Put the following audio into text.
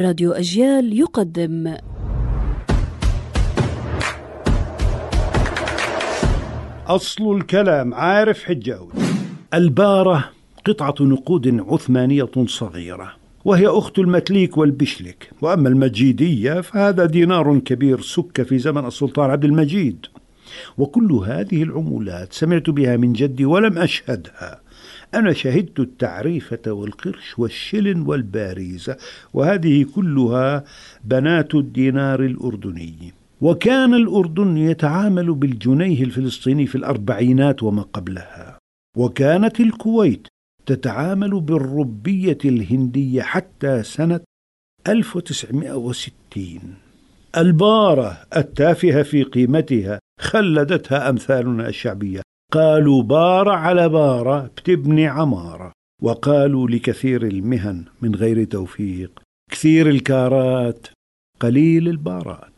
راديو أجيال يقدم. أصل الكلام عارف حجاوي البارة قطعة نقود عثمانية صغيرة وهي أخت المتليك والبشلك وأما المجيدية فهذا دينار كبير سك في زمن السلطان عبد المجيد. وكل هذه العمولات سمعت بها من جدي ولم أشهدها. أنا شهدت التعريفة والقرش والشلن والباريزة وهذه كلها بنات الدينار الأردني. وكان الأردن يتعامل بالجنيه الفلسطيني في الأربعينات وما قبلها. وكانت الكويت تتعامل بالربية الهندية حتى سنة 1960 البارة التافهة في قيمتها خلدتها أمثالنا الشعبية. قالوا بار على بارة بتبني عمارة وقالوا لكثير المهن من غير توفيق كثير الكارات قليل البارات.